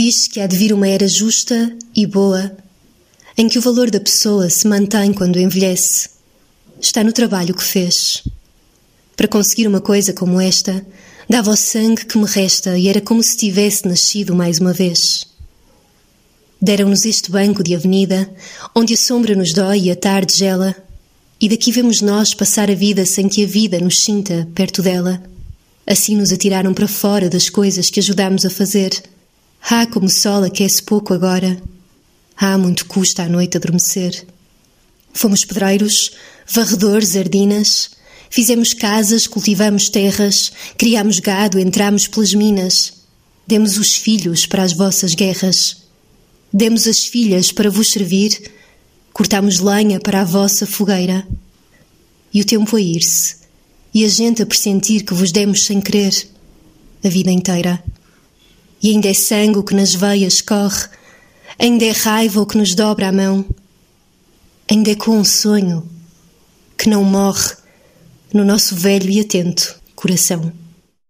Diz que há de vir uma era justa e boa, em que o valor da pessoa se mantém quando envelhece. Está no trabalho que fez. Para conseguir uma coisa como esta, dava o sangue que me resta e era como se tivesse nascido mais uma vez. Deram-nos este banco de avenida, onde a sombra nos dói e a tarde gela, e daqui vemos nós passar a vida sem que a vida nos sinta perto dela. Assim nos atiraram para fora das coisas que ajudámos a fazer. Ah, como o sol aquece pouco agora. Ah, muito custa à noite adormecer. Fomos pedreiros, varredores, ardinas. Fizemos casas, cultivamos terras, criámos gado, entramos pelas minas. Demos os filhos para as vossas guerras. Demos as filhas para vos servir, cortamos lenha para a vossa fogueira. E o tempo a ir-se, e a gente a pressentir que vos demos sem querer, a vida inteira. E ainda é sangue o que nas veias corre, ainda é raiva o que nos dobra a mão, ainda é com um sonho que não morre no nosso velho e atento coração.